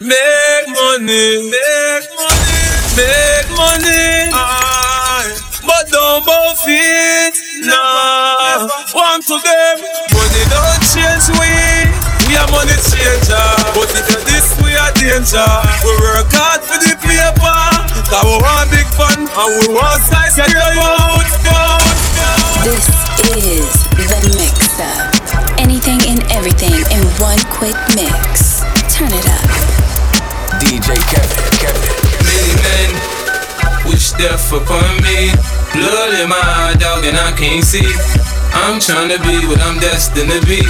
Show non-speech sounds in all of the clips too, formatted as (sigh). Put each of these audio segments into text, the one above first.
Make money, make money, make money. Aye. But don't both it, nah. Want to them, money don't change we. We are money changer, but if you this we are danger. We work hard for the paper, cause we want big fun and we want size skyscraper. This is the mixer. Anything and everything in one quick mix. Many men wish death upon me. Blood in my eye, dog, and I can't see. I'm trying to be what I'm destined to be.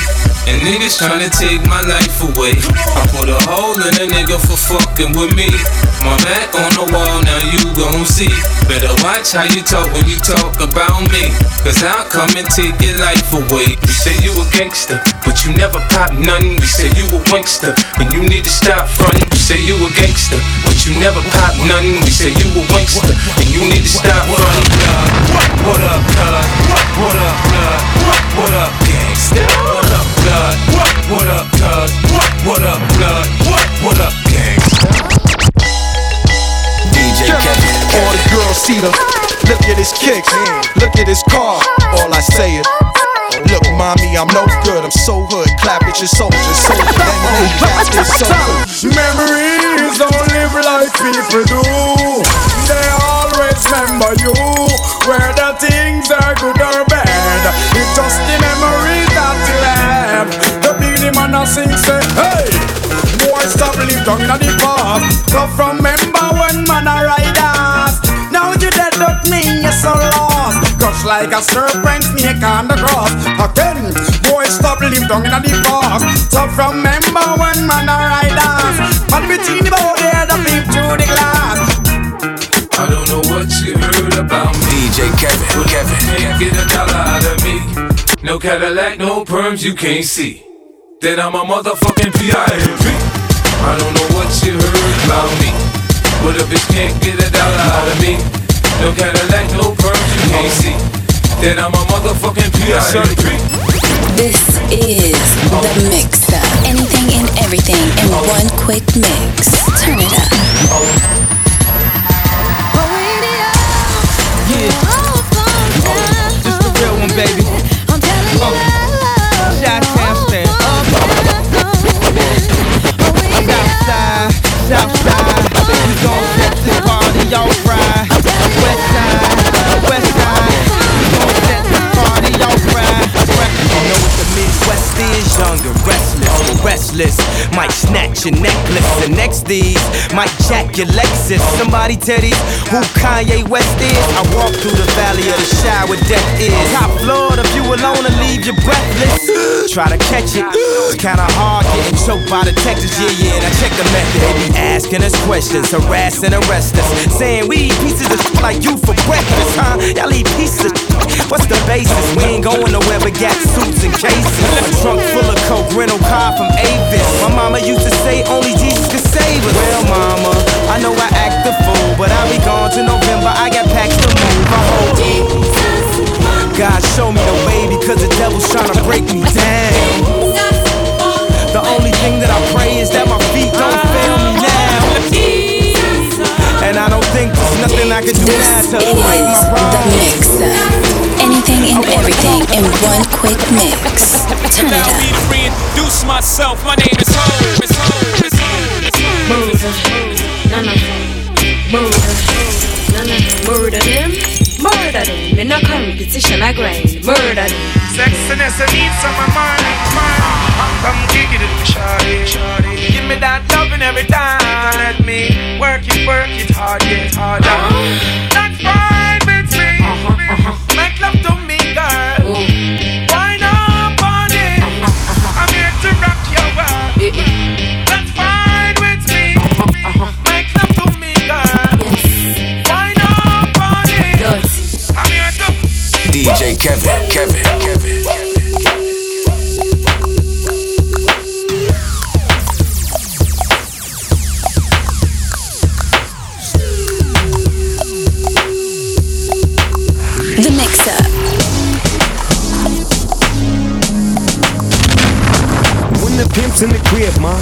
And niggas trying to take my life away. I put a hole in a nigga for fucking with me. My back on the wall, now you gon' see. Better watch how you talk when you talk about me. Cause I'll come and take your life away. You say you a gangster, but you never pop none. We say you a wankster, and you need to stop frontin'. You say you a gangster, but you never pop nothing. We say you a wankster, and you need to stop frontin'. What up, blood? What up, blood? What up, gangsta? What up, blood? What up, blood? What up, blood? What up, gangsta? DJ Kevin, All the girls see the Look at his kicks, look at his car. All I say is, Look, mommy, I'm no good. I'm so hood. Clap at your soldiers, soldier. Then you cats get so good. Memories don't live like people do. They always remember you, whether things are good or bad. It's just the memories that you have. The Billy man a sing say, hey, boy, stop live down in the past. From remember when man a ride us. Now you dead don't mean you're so lost. Crush like a serpent snake on the cross. Again, boy, stop live down in the past. From remember when man a ride us. But between the boat there, the peep through the glass. I don't know what you heard about me. DJ Kevin, Kevin. Can't get a dollar out of me. No Cadillac, no perms, you can't see. That I'm a motherfucking PIMP. I don't know what you heard about me. But a bitch can't get a dollar out of me. No Cadillac, no perms, you can't see. That I'm a motherfucking PIMP. This is the mixer. Anything and everything in one quick mix. Turn it up. Yeah. Just the real one, baby. Shot town stand up. I'm outside, south side. We gon' set this party. Is? Young restless. Might snatch your necklace. The next these might jack your Lexus. Somebody tell these who Kanye West is. I walk through the valley of the Chi where death is. Top floor, the view alone will leave you breathless. Try to catch it. It's kinda hard getting choked by the. Yeah, yeah, now check the method. They be asking us questions, harassing, arrest us. Saying we eat pieces of like you for breakfast, huh? Y'all eat pieces of. What's the basis? We ain't going nowhere but got suits and cases. A trunk full of coke, rental car from Avis. My mama used to say only Jesus could save us. Well, mama, I know I act the fool, but I'll be gone to November. I got packs to move. I hope God show me the way because the devil's trying to break me down. The only thing that I pray is that my feet don't fail me now. And I don't think there's nothing I can do This now is to break my the wrongs. mixer. Anything and everything in one quick mix. Turn it Allow me up. to reintroduce myself. My name is Ho. It's Ho. It's Ho. Murder, none of them. Murder, none of them. Murder them, murder them. In a competition, I grind. Murder them. Sexiness, I need some of mine, mine. Come kick it, shawty, shawty. Give me that loving every time. Let me work it, work it hard, get harder. That's fine with me. Make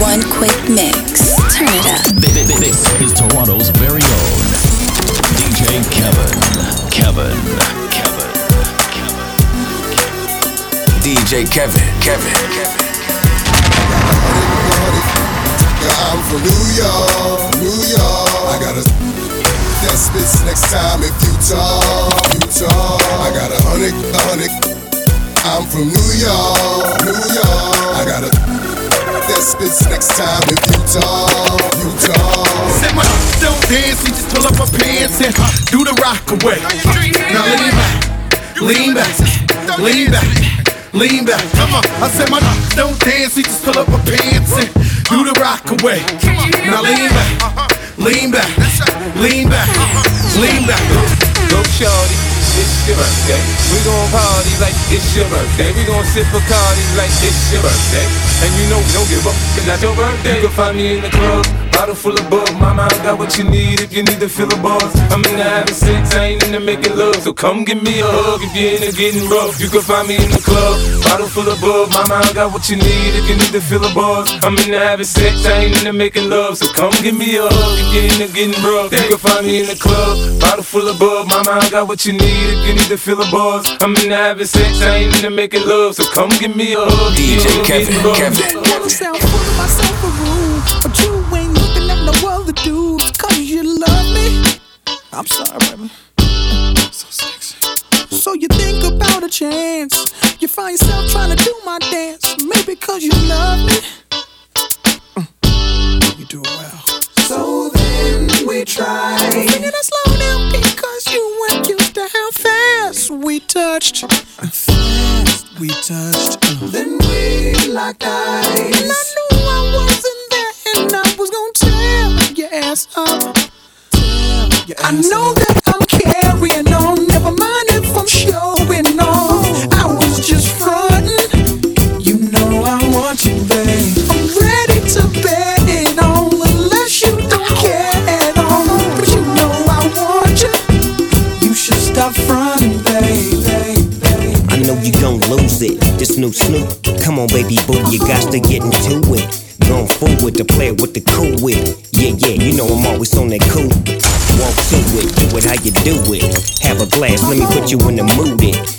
One quick mix. Turn it up. This is Toronto's very own DJ Kevin. Kevin. Kevin. Kevin. DJ Kevin. Kevin. Girl, I'm from New York, New York. I got a that spits next time if you talk, you talk. I got a hundred, a hundred. I'm from New York, New York. I got a that spits next time if you talk, you talk. Say my don't dance, you just pull up my pants and do the rock away. Now lean back, lean back, lean back, lean back. Come on, I said my don't dance, you just pull up my pants and do the rock away. Now lean back, lean back, lean back, lean back. Go shorty, it's your birthday. We gon' party like it's your birthday. We gon' sip Bacardi like it's your birthday. And you know we don't give up, it's not your birthday. You can find me in the club, bottle full of bug. Mama, I got what you need if you need to fill a buzz. I'm into having sex, I ain't into making love. So come give me a hug if you're into getting rough. You can find me in the club, bottle full of bug. Mama, I got what you need if you need to fill a buzz. I'm into having sex, I ain't into making love. So come give me a hug if you're into getting rough. You can find me in the club, bottle full of bug. Mama, I got what you need if you need to fill a buzz. I'm into having sex, I ain't into making love. So come give me a hug. DJ you're into Kevin, getting rough. Kevin. myself, pulling myself a Baby. So sexy. So you think about a chance. You find yourself trying to do my dance. Maybe cause you love me. Mm. You do it well. So then we try. Singing it slow down because you weren't used to how fast we touched. Fast we touched. Then we locked eyes. And I knew I wasn't there and I was gonna tear your ass up. I know that I'm carrying on. Never mind if I'm showing off. I was just frontin'. You know I want you, babe. I'm ready to bet it on unless you don't care at all. But you know I want you. You should stop frontin', baby, babe. I know you gon' lose it. This new Snoop, come on, baby boo, you got to get into it. Going forward to play it with the cool wit. Yeah, yeah, you know I'm always on that cool. Walk to it, do it how you do it. Have a glass, let me put you in the mood. It.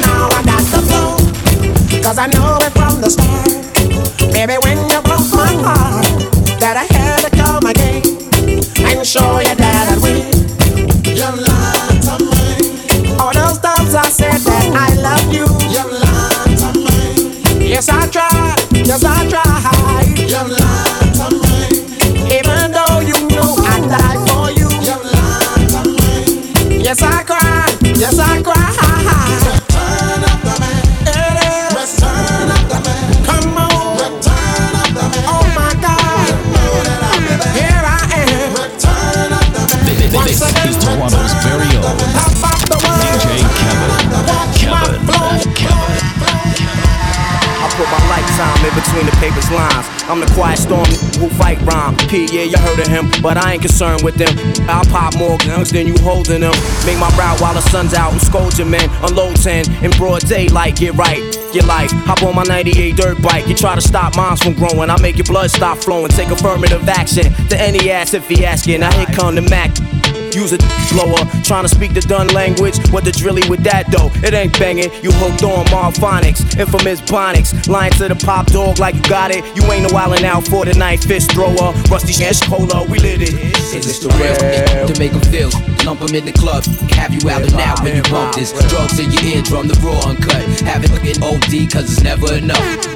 Now I got the flow. Cause I know it from the start. Baby, when you broke my heart, that I had to come again and show you that I win. You lied to me. All those times I said that I love you. You lied to me. Yes, I tried. Yes, I tried. Between the paper's lines. I'm the quiet storm who fight rhyme. P, yeah, you heard of him, but I ain't concerned with them. I'll pop more guns than you holding them. Make my route while the sun's out and scold your men. Unload 10 in broad daylight, get right. Your life, hop on my 98 dirt bike. You try to stop mines from growing, I make your blood stop flowing. Take affirmative action to any ass if he asking. Now here come the Mac use a slower. Trying to speak the done language, what the drilly with that though? It ain't banging, you hooked on Marphonics, infamous Bonics. Lying to the pop dog like you got it. You ain't no wildin' out for the night, fist thrower. Rusty Ash Cola, we lit it. Is this the real? To make them feel, lump them in the club. Have you out and out when you bump this. Drugs in your eardrum, the raw uncut. Have it looking OD, cause it's never enough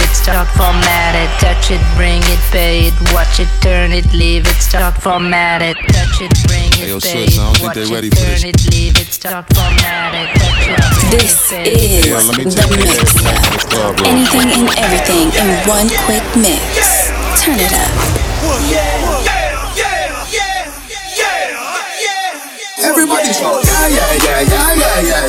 start formatted. Touch it, bring it, pay it, watch it, turn it, leave it, start formatted. Touch it, bring it, Hey, yo, pay sis, I don't it, think watch they it, ready for this. turn it, leave it, start formatted. Touch it, This bring it, pay is Yeah, the take you there. mix. Club. Anything and everything in one quick mix. Turn it up. Everybody shout, yeah, yeah, yeah, yeah, yeah, yeah, yeah. Yeah,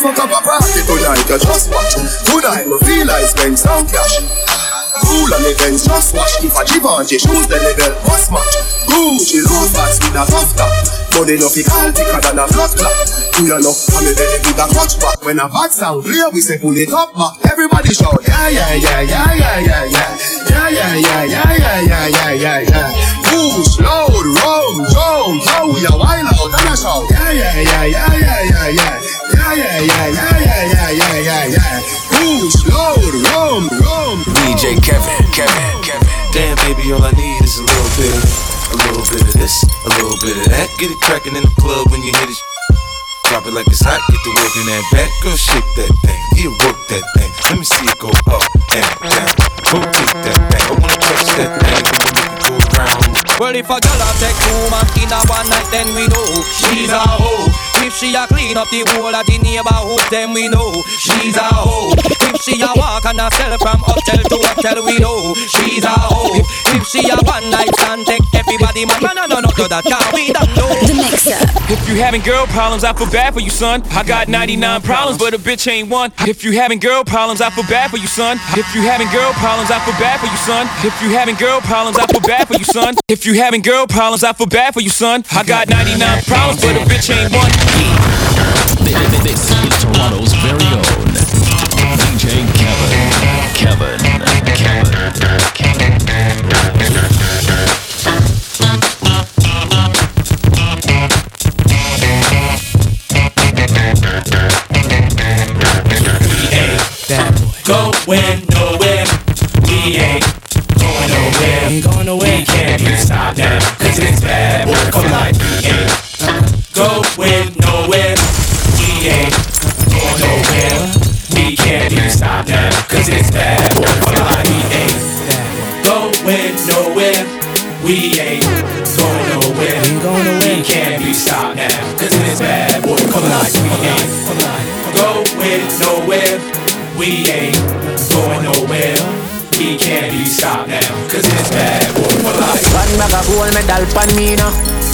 fuck up a party tonight, you just watch. Tonight me feel like spend some cash. Cool on the Benz, just watch. If a Givenchy shoes, the level must match. Gucci low bats with a soft top. Money no fi call thicker than a flat clock. Do you know? I'm a belly with a clutch back. When a bad sound clear, we say pull it up back. Everybody shout, yeah, yeah, yeah, yeah, yeah, yeah, yeah. Yeah, yeah, yeah, yeah, yeah, yeah, yeah, yeah, yeah. Push, load, rum, jump, how we a wild out and a shout. Yeah, yeah, yeah, yeah, yeah, yeah, yeah. Yeah, yeah, yeah, yeah, yeah, yeah, yeah, yeah, yeah. Push, load, rum, rum. DJ Kevin, Kevin, Kevin. Damn, baby, all I need is a little bit of, a little bit of this, a little bit of that. Get it crackin' in the club when you hit it. Drop it like it's hot, get the work in that back. Girl, shake that thing, yeah, work that thing. Let me see it go up and down. Rotate that thing, I wanna touch that thing. I wanna make it go round. Well, if a girl a take two man in a one night, then we know she's a hoe. If she a clean up the whole of the neighborhood, then we know she's a hoe. If she a walk and a sell from hotel to hotel, we know she's a hoe. If she a one night stand, take everybody man, man, no, no, no, no, that can't we don't know. The mix up. If you having girl problems, I feel bad for you, son. I got 99 problems, but a bitch ain't one. If you having girl problems, I feel bad for you, son. If you having girl problems, I feel bad for you, son. If you having girl problems, I feel bad for you, son. If you having girl problems, I feel bad for you, son. I got 99 problems, but a bitch ain't one. This, is Toronto's very own DJ Kevin. Kevin. Kevin. Going of pan me now.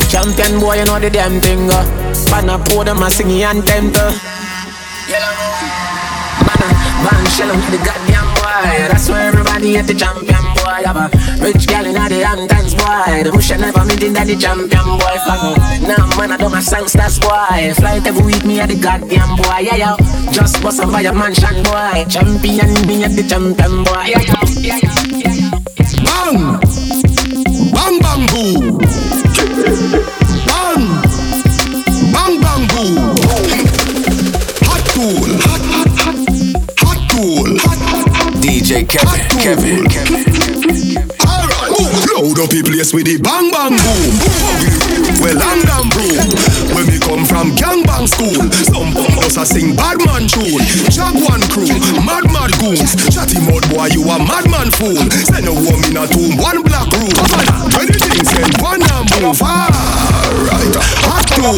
Champion boy, you know the damn thing. Uh. Pan a podium and sing anthem. Uh. Man, shell him to the goddamn boy. That's why everybody at the champion boy. Have a rich gal in the Hamptons boy. The bush never meeting that the champion boy. Fuck Now man, I do my songsters boy. Flight every week, me at the goddamn boy. Yeah, yo. Just bust a fire mansion boy. Champion, me at the champion boy. Yeah. Yeah, yo. With the bang bang boom. Well, London boom. When we come from gang bang school. Some bumpers a sing bad man tune. Jaguan crew, mad mad goons. Chatty mud boy, you a madman fool. Send a woman in a tomb, one black room. Twenty things and one and move. Alright, hot tool,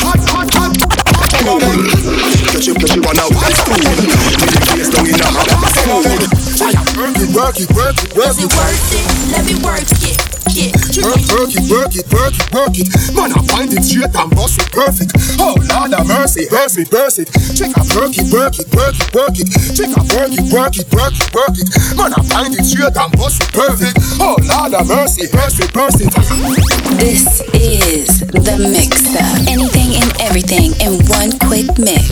hot hot hot. hot tool. Catch you, catch you on a one stool. Till the face down in a hot food. Work it, work it, work it, work it. Worth it, let me work it. Get. Work, work it, work it, work it, work it. Man, I find it straight and bust it perfect. Oh Lord have mercy, hurts me, burst it. Check out work it, work it, work it, work it. Check out work it, work it, work it, work it. Man, I find it straight and bust it perfect. Oh Lord have mercy, hurts me, burst it. This is the mixer. Anything and everything in one quick mix.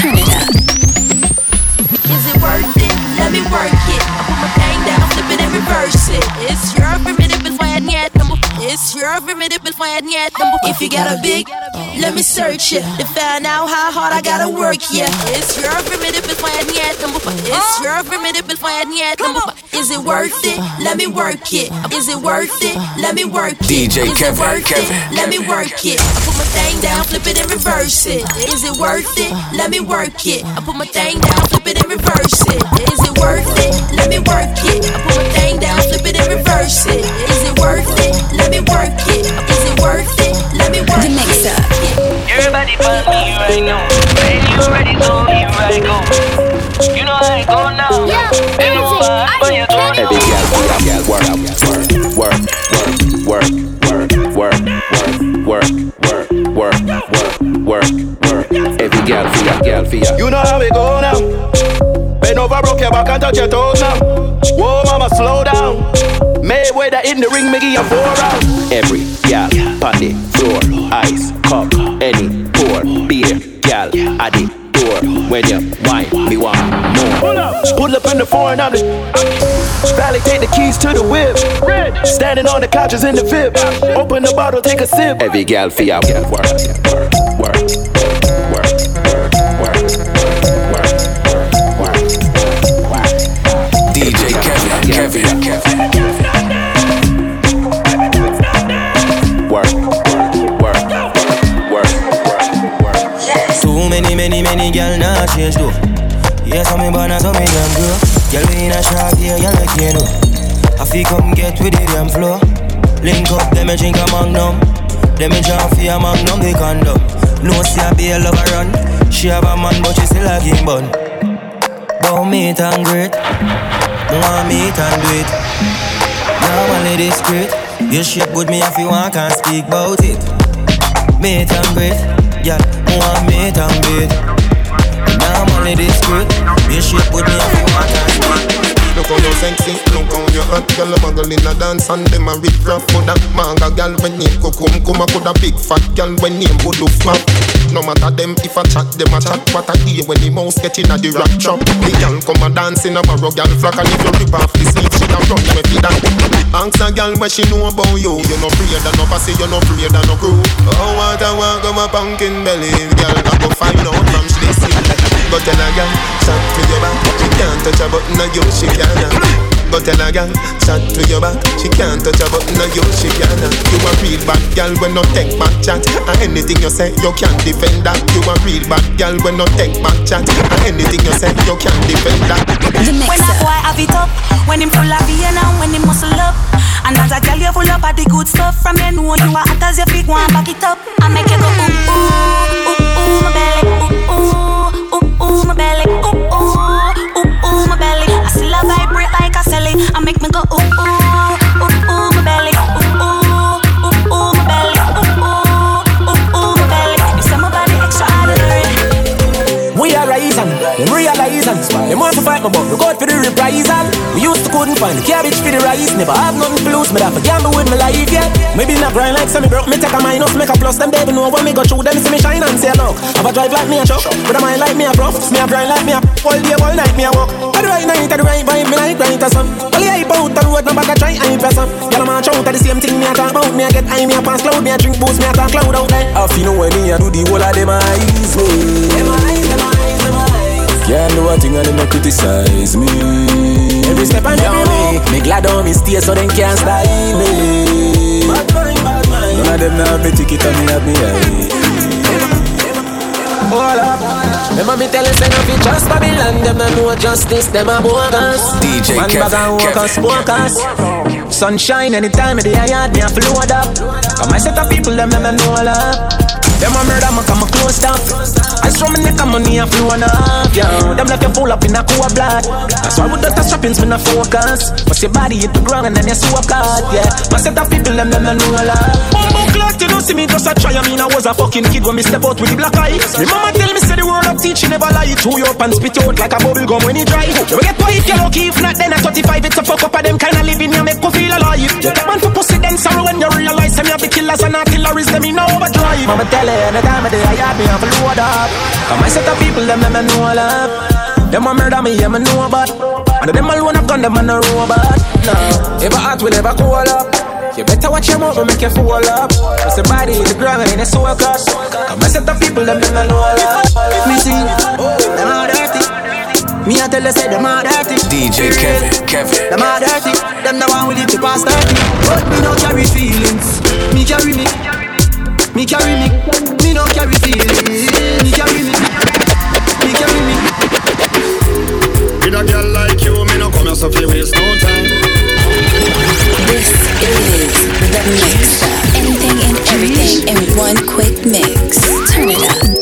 Turn it up. Is it worth it? Let me work it. I put my thing down, flip it and reverse it. It's your primitive fine yet. It's your primitive fine yet. If you got a big, let me search it to find out how hard I gotta work. Yeah, it's your primitive fine yet. It's your primitive fine yet. Is it worth it? Let me work it. Is it worth it? Let me work it. DJ Is Kevin, it worth Kevin, it? Let me work it. I put my thing down, flip it and reverse it. Is it worth it? Let me work it. I put my thing down, flip it and reverse it. Is it worth it? Let me work it. I put my thing down, flip it and reverse it. Is it worth it? Let me work it. Is it worth it? Let me work it. The mixer. Everybody but me right now. When you ready, so here I go. You know how I go now. Ain't gal, work, work, work, work, work, work, work, work, work, work, work. Every gal, for ya, gal, for ya. You know how we go now. Bend over, broke your back and touch your toes now. Whoa, mama, slow down. Mayweather in the ring, me give you four rounds. Every gal, on the floor, ice, cup, any pour, beer, at the door. When you wine, me want more. Pull up, pull up in the foreign, I'm the Valley, take the keys to the whip. Standing on the couches in the VIP. Open the bottle, take a sip. Every gal, for ya, gal, work, work, work, work, Too many, many, many girl not change though. Yes, I'm in banana, so me damn girl. Girl, we in a shop here, girl, I can't do. I feel come get with the damn flow. Link up, them a drink a magnum. Them a jump for a magnum, they condom. No see a be a lover run. She have a man, but she still a game bun. Bow meat and great. Want meat and do it. Normally discreet. You shit with me if you want, can't speak about it. Meat and great. Yeah, want me to beat. Now I'm only discreet. You should put me up for my. Look how you sexy, look how you hot. Girl, a muggle in a dance and them a rip rap Coulda manga girl when name Kukum Kuma Coulda big fat girl when name Budu Flap No matter them if I chat, them a chat. What I hear when the mouse get in a the rap trap. The girl come a dance in a barrow girl flock And if you rip off the sleeve, she a run with it down Ask a girl what she know about you. You no afraid of no pussy, you no afraid of no crew. Oh, what I want, come a pumpkin belly Girl, I go find out from see Go tell a girl, shot to your back. She can't touch a button of you, she can't Go tell a girl, shot to your back. She can't touch a button of you, she can't. You a real bad girl when no take back chat. And anything you say, you can't defend that. You a real bad girl when no take back chat. And anything you say, you can't defend that. When a boy have it up, when him full of Vienna, when him muscle up. And as a girl, you full up of the good stuff. From you know you are hot as your feet, one back it up. I make Them want to fight me but we go out for the reprisal. We used to couldn't find the cabbage for the rice Never have nothing to lose, that for gamble with my life, yeah. Maybe not grind like semi broke, me take a minus. Make a plus, them they know when me go through. Them see me shine and say look Have a drive like me a truck, with a mind like me a prof Me a grind like me a all day, all night me a walk. At the right night, at the right vibe, me like right or some Only hype out the road, no bag a try hype or some Girl I'm a shout at the same thing me a talk about. Me a get high, me a pass cloud, me a drink boost, me a talk cloud out there. I feel know when me a do the whole of them eyes me. Them eyes, Can't do a thing and them no criticize me. Every step and every move Me glad on me stay so them can't style me None of them now have me ticket and me have me eye. hold up. Remember me tell you, say nothing just Babylon. Them no know justice, them a bogus. DJ Man Kevin, bag and walkers, walkers. Sunshine anytime of the yard, me a float up. Come my set of people, them them know love. Them a murder, me come a close up. I saw me neck and money a flow up, yo. Them left you full up in a cool blood. That's why with the strappings, me no focus. But your body hit the ground and then you swap cut, yeah. My set of people, them them know. Bumbo clock, you don't see me just a try. I mean, I was a fucking kid when me step out with the black eye. mama tell me say the word of teaching never lie. Chew you up and spit out like a bubble gum when it dry. You get why if you're lucky, if not then at 35 it's a fuck up of them kind of living you make you feel alive. You get man for pussy then sorrow when you realize them you have the killers and artilleries them in overdrive. Mama tell you anytime of day I had me have a load up. Come I set of people them them know love. Them a murder me, yeah, me know about And them alone have gun, them a no robot if a heart will never cool up You. Better watch your mouth, make you fall up Cause the body is the ground and it's so cut Come and set the people, them them a know love Me see, oh, them all dirty. Me a tell you, say them all dirty. DJ Kevin, Kevin. Them all dirty. Them the one with it to pass 30 But me no carry feelings. Me carry me. Me carry me. Me no carry feelings. Me carry me. Me carry me. With a girl like you, me no come here so fi waste no time. The mix. Anything and everything in one quick mix. Turn it up.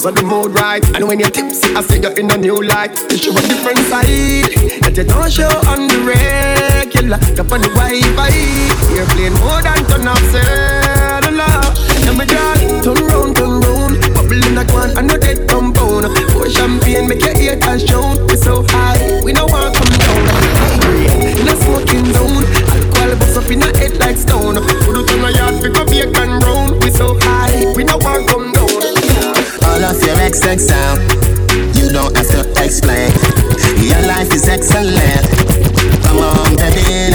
Bars on the mood right. And when you're tipsy, I see you're in a new light You show a different side. That you don't show on the regular. Up on the Wi-Fi Airplane more than turn off cellular. Now me girl, turn round, turn round. Bubble in a quan, I know that compound Pour champagne, make your haters drown We so high, we no want come down. In a smoking zone. Alcohol bust up in a head like stone. Put it on a yard, pick up your can round. We so high, XX you don't have to explain. Your life is excellent. Come on, baby,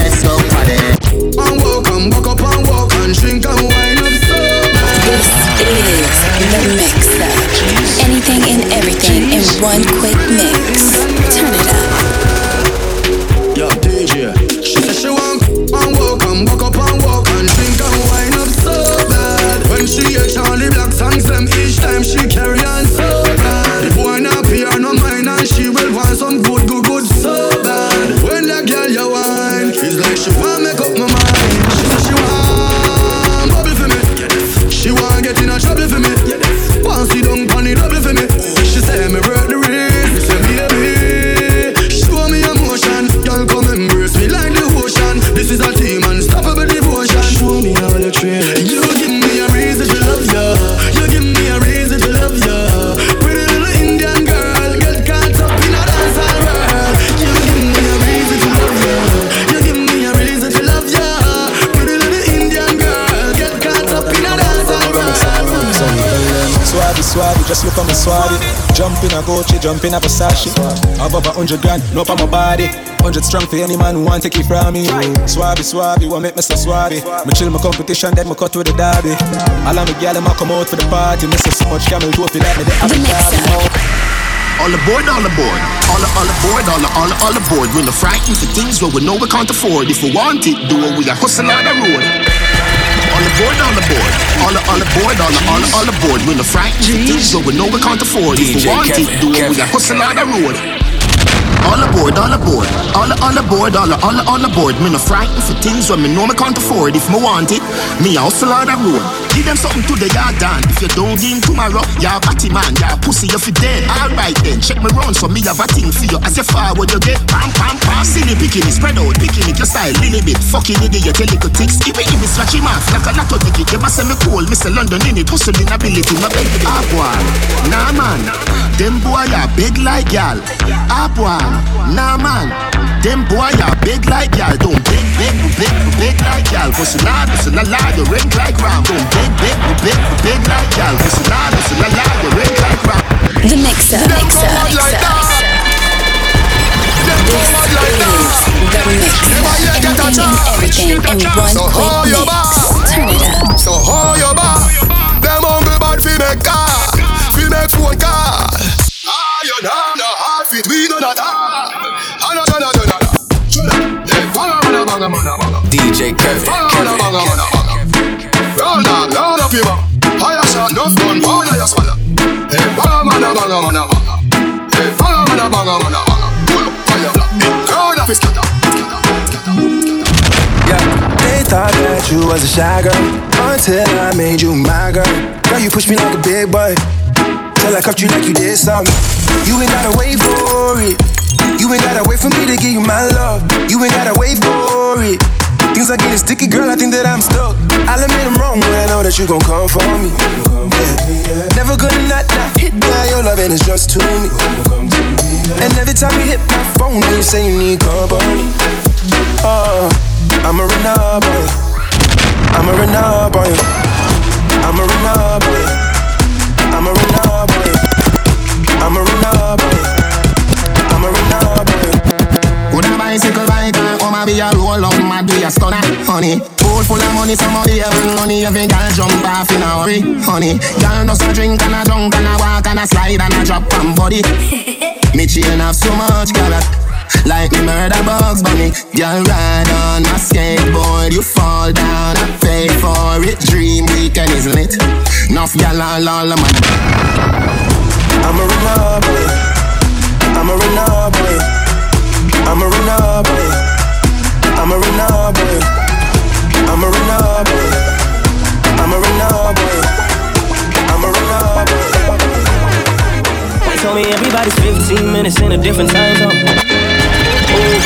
hundred grand, no on my body. Hundred strong for any man who want take it from me. Swabby, swabby, what make me so swabby? Me chill my competition, then me cut with the derby. All of me gyal them a come out for the party. Me say so much camel toe for that, me they have a derby. All aboard, all aboard. All, all aboard, all, all, all aboard. We're not frightened for things where we know we can't afford. If we want it, do it, we a hustle on the road. all aboard, all aboard. All all aboard, all all all aboard. We're the frightened things, but we know we can't afford. If we want it, do it. We got hustle on the road. All aboard, all aboard, all all aboard, all all all aboard. Me no frightened for things when me know me can't afford. If me want it, me hustle on the road. Give them something to the yard done. If you don't give tomorrow, you're batty man, you're pussy if you dead. Alright then, check me round so me have a thing for you. As you forward you get pam pam pam. Silly picking it, spread out, picking it, your style little bit. Fucking idiot, you tell little ticks. If it me scratch him like a lot of ticket. You say me cool, Mr. London in it, hustling ability, my baby. Ah boy, nah man, them boy are big like y'all. Ah boy, nah man. Them boy are big like y'all, don't big, big, big, big like y'all. Pussy la, pussy la la, you ring like ram. Don't big, big, big, big like y'all. Pussy la, pussy la la, you ring like ram. The mixer, mixer, mixer. This is the mix. Anything and everything in one So hold quick your mix. Turn it up. So hold your bar. Them hungry bad fi make car, fi make phone call. Ah, you know no hard fit, we know that. Ah, no, no, no, no, no. Hey, Higher shot, no fun, your swallow. Hey. Hey. Pull up, fire scatter. Yeah, they thought that you was a shy girl until I made you my girl. Girl, you push me like a big boy till I cuffed you like you did something. You ain't gotta wait for it. You ain't gotta wait for me to give you my love. You ain't gotta wait for it. Things are getting sticky, girl. I think that I'm stuck. I'll admit I'm wrong, but I know that you gon' come for me. Never gonna not not hit by your loving is just to me. And every time you hit my phone, you say you need company. Uh, oh, I'm a renub boy. I'm a renub boy. I'm a renub boy. I'm a renub boy. I'm a renub boy. I'm a renub boy. Would a bicycle be a roll up mad be a stunner, honey. Pool full of money, somebody having money, every girl jump off in a hurry, honey. Girl does a drink and a drunk and a walk and a slide and a drop on body. (laughs) me chain have so much carrot. Like me murder bugs bunny Girl ride on my skateboard You fall down, I pay for it Dream weekend is lit Enough y'all all all of my I'm a renub boy. I'm a renub boy. I'm a renub boy. I'm a renub boy. I'm a renub boy. I'm a renub boy. I'm a renub boy. They told me everybody's 15 minutes in a different time zone. Ooh.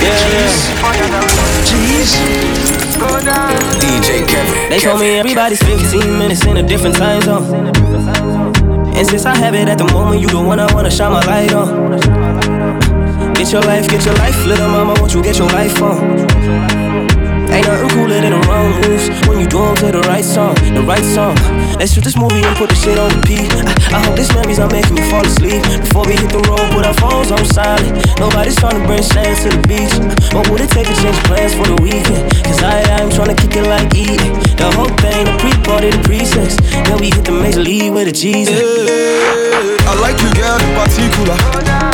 Yeah, yeah. DJ Kevin. They told me everybody's 15 minutes in a different time zone. And since I have it at the moment, you the one I wanna shine my light on. Get your life, get your life, little mama, won't you get your life on? Ain't nothing cooler than the wrong moves when you do 'em to the right song, the right song. Let's shoot this movie and put the shit on repeat. I, I hope this memories are making me fall asleep. Before we hit the road, put our phones on silent. Nobody's trying to bring sand to the beach. What would it take to change plans for the weekend? Cause I, I'm trying to kick it like eating. The whole thing, the pre-party, the pre-sex. Then we hit the major league with a Jesus. I like you, girl, in particular.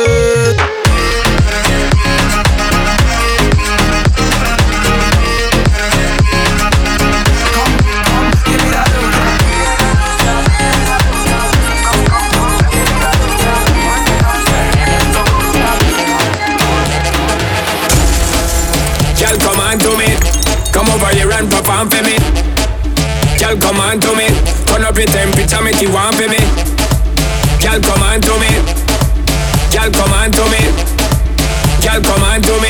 Your temperature, make you want for me. Girl, come on to me. Girl, come on to me. Girl, come on to me.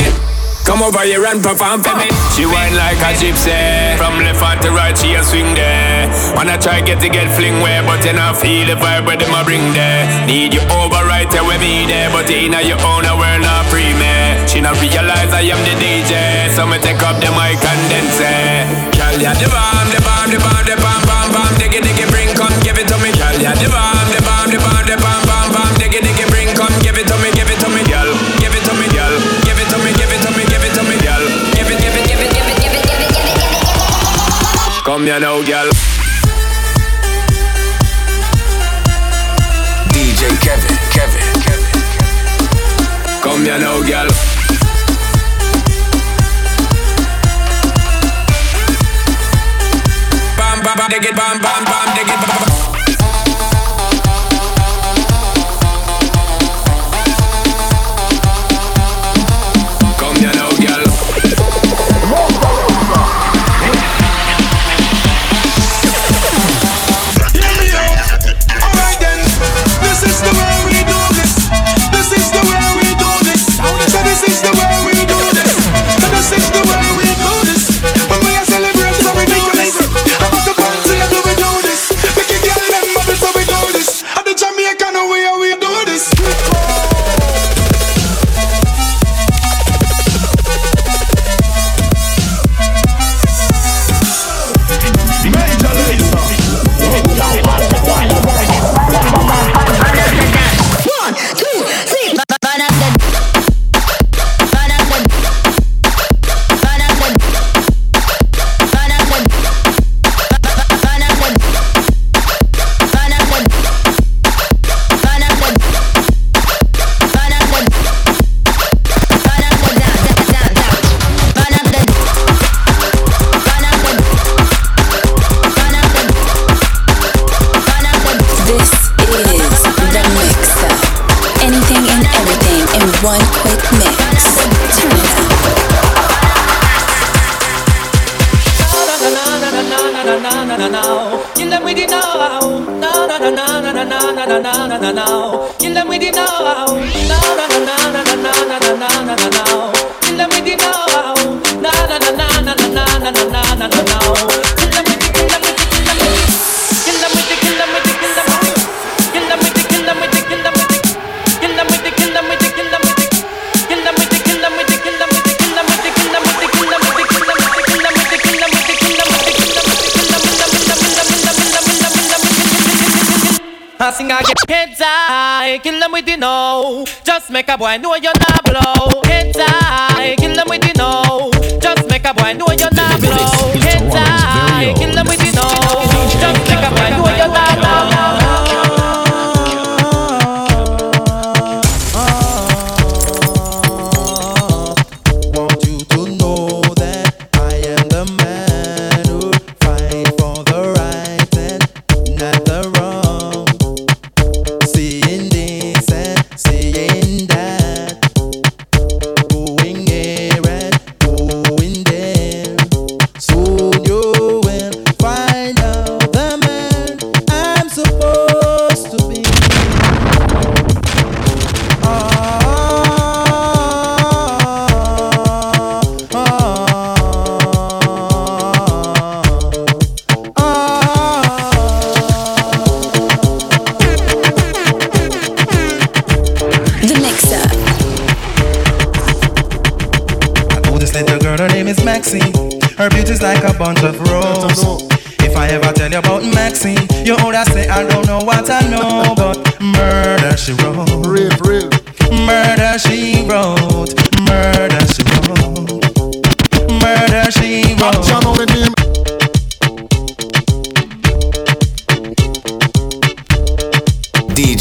Come over here and perform for me. She whine like a gypsy. From left hand to right, she a swing there. Wanna try get to get fling where, but you not feel the vibe where them a bring there. Need you over right there with me there, but in your own a world not free me. She not realize I am the DJ, so me take up the mic and then eh. say, Girl, ya the bomb, the bomb, the bomb, the bomb, yeah, the bomb, the bomb, the bomb, the bomb, bomb, bomb. Diggy, diggy, bring, come, give it to me, give it to me, girl. Give it to me, girl. Give it to me, give it to me, give it to me, girl. Give it, give it, give it, give it, give it, give it, give it, give it. Come here now, girl. DJ Kevin, Kevin, Kevin. Come here now, girl. Bam, bam, bam, dig it, bam, bam. sing again. Head high, kill them with the know. Just make a boy know you're not blow. Head high, kill them with the know. Just make a boy know you're not blow. Head high, kill them with the know. Just make a boy know you're not blow.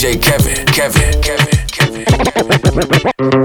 DJ Kevin, Kevin, Kevin, Kevin. Kevin.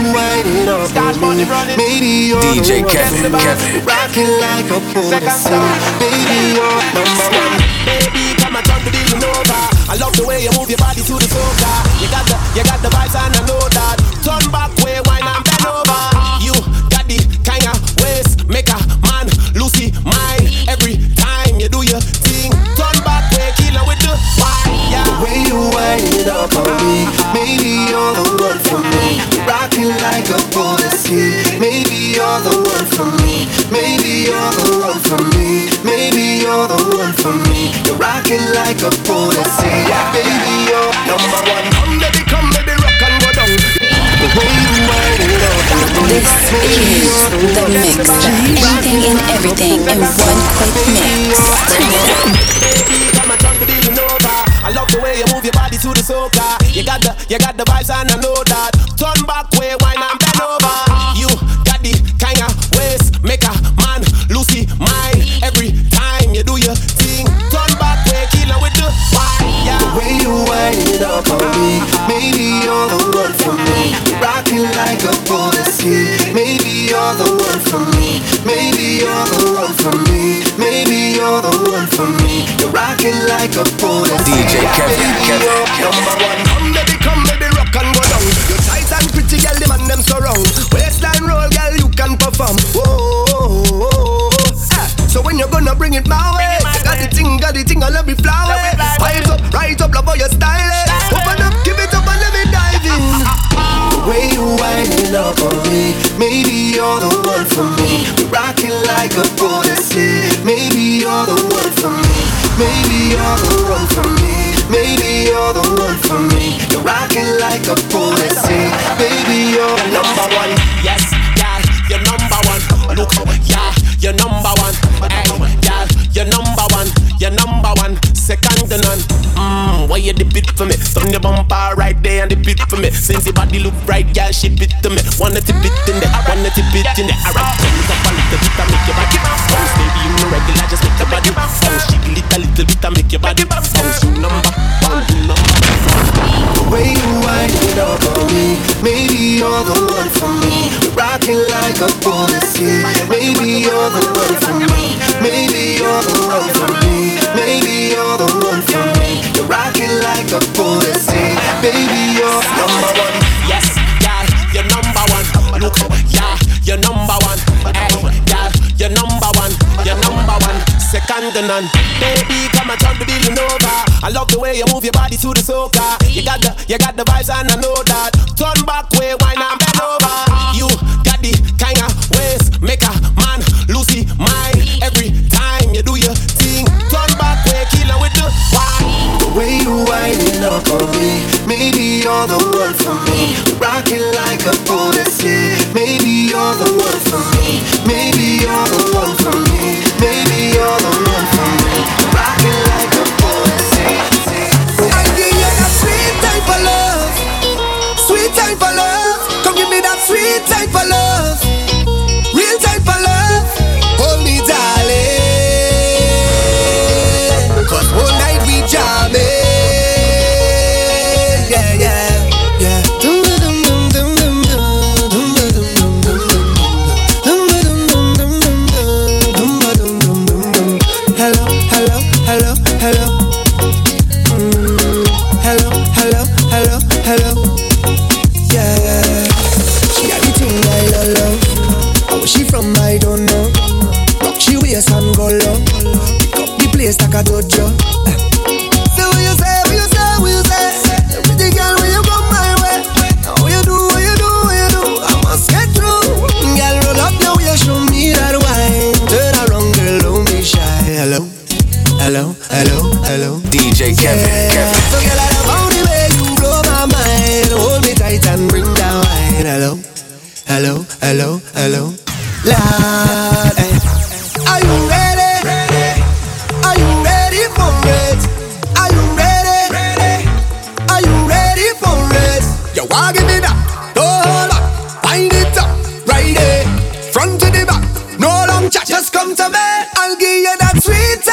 winding up. Start money running. Maybe you're DJ the Kevin. Kevin. Rocking like a porn Baby, you're my mama. Baby, come and turn the deal. I love the way you move your body to the soca. everything in one quick mix. never would have. Maybe you're the one for me. Maybe you're the one for me. Maybe you're the one for me. You're rocking like a policy. Baby, you're the number one. Yes, girl, you're number one. Look, yeah, you're number one. Hey, girl, you're number Why you dip it for me? Turn your bumper right there and dip it for me. Since your body look right, girl, ship it to me. Wanna tip it in there, wanna tip it in there. Alright, it up a little bit and make your body bounce. Baby, you know regular, just make your body bounce. Jiggle it a little bit and make your body bounce. You number one, you number The way you wind it up on me, maybe you're the one for me. Rocking like a policy, maybe you're the one for me. Maybe you're the one for me. Maybe you're the one for me. Rocking like a policy, baby you're number one. Yes, yeah, you're number one. Look, yeah, you're number one. Hey, yeah, you're number one. You're number one. Second to none. Baby, come and turn the building over. I love the way you move your body to the soca. You got the, you got the vibes and I know that. Turn back way, why not bend over? Up on me, maybe you're the one for me. Rocking like a policy, maybe you're the one for me. Maybe you're the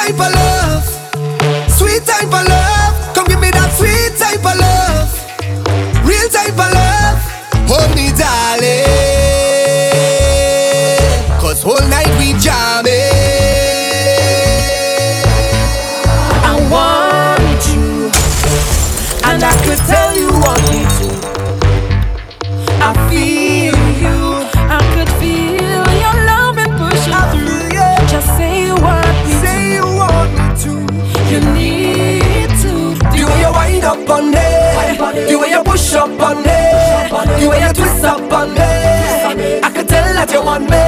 hay valor. Push up on me, the way you twist up on me. I can tell that you want me.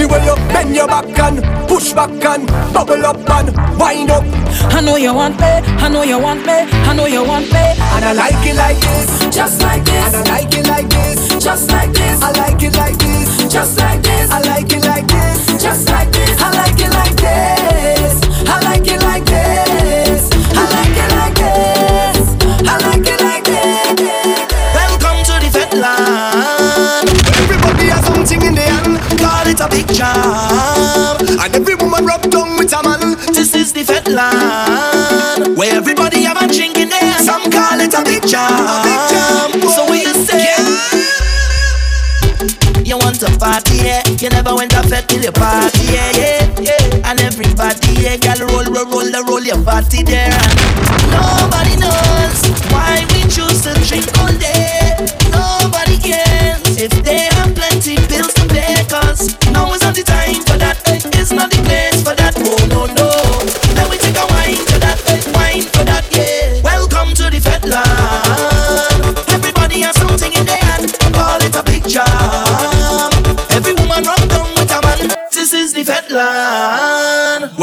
The way you bend your back and push back and bubble up and wind up. I know you want me, I know you want me, I know you want me. And I like it like this, Just like this, and I like it like this. just like this, I like it like this, just like this, I like it like this. just like this. I like it like this. Call it a big job. And every woman rub down with a man. This is the Fetland. Where everybody have a drink in there. Some call it a big job. So you say? You want to party, yeah? You never went to fete till you party, yeah, yeah, yeah. And everybody, yeah, girl, roll, roll, roll, roll, your body there. And nobody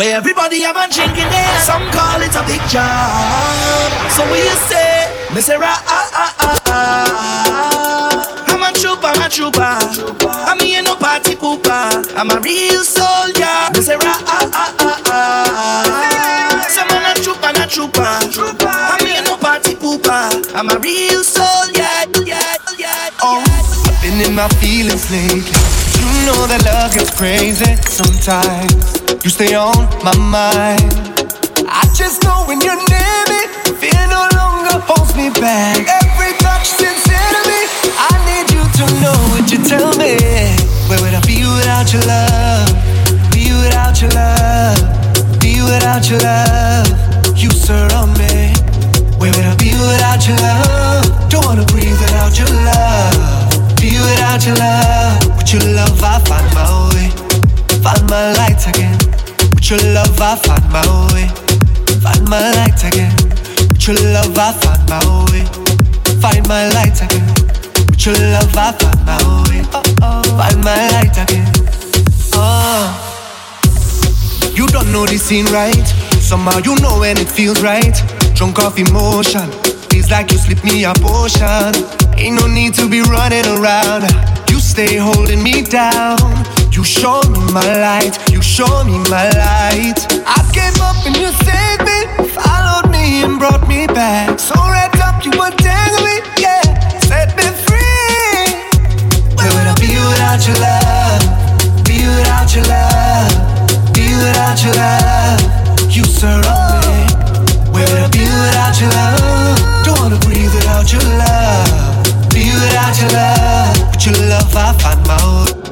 Where everybody have a drink in there. Some call it a big job. So we you say, Mr. Ah ah ah ah ah. I'm a trooper, a trooper. I'm here no party pooper. I'm a real soldier. Mr. Ah ah ah ah ah. Some man a trooper, not trooper. I'm here no super. I'm a real soul, yeah, yeah, yeah. Oh, I've been in my feelings lately. You know that love gets crazy sometimes. You stay on my mind. I just know when you're near me, fear no longer holds me back. Every touch sincere to me. I need you to know what you tell me. Where would I be without your love? Be without your love. Be without your love. You surround me. With your love, I find my way. Find my light again. With your love, I find my way. Find my light again. With your love, I find my way. Find my light again. Oh. You don't know the scene right. Somehow you know when it feels right. Drunk off emotion. Feels like you slip me a potion. Ain't no need to be running around. You stay holding me down. You show me my light. You show me my light. I came up and you saved me. Followed me and brought me back. So wrapped up, you untangled me. Yeah, set me free. Where would I be without your love? Be without your love. Be without your love. You surround me. Where would I be without your love? Don't wanna breathe without your love. Be without your love. With your love, I find my way.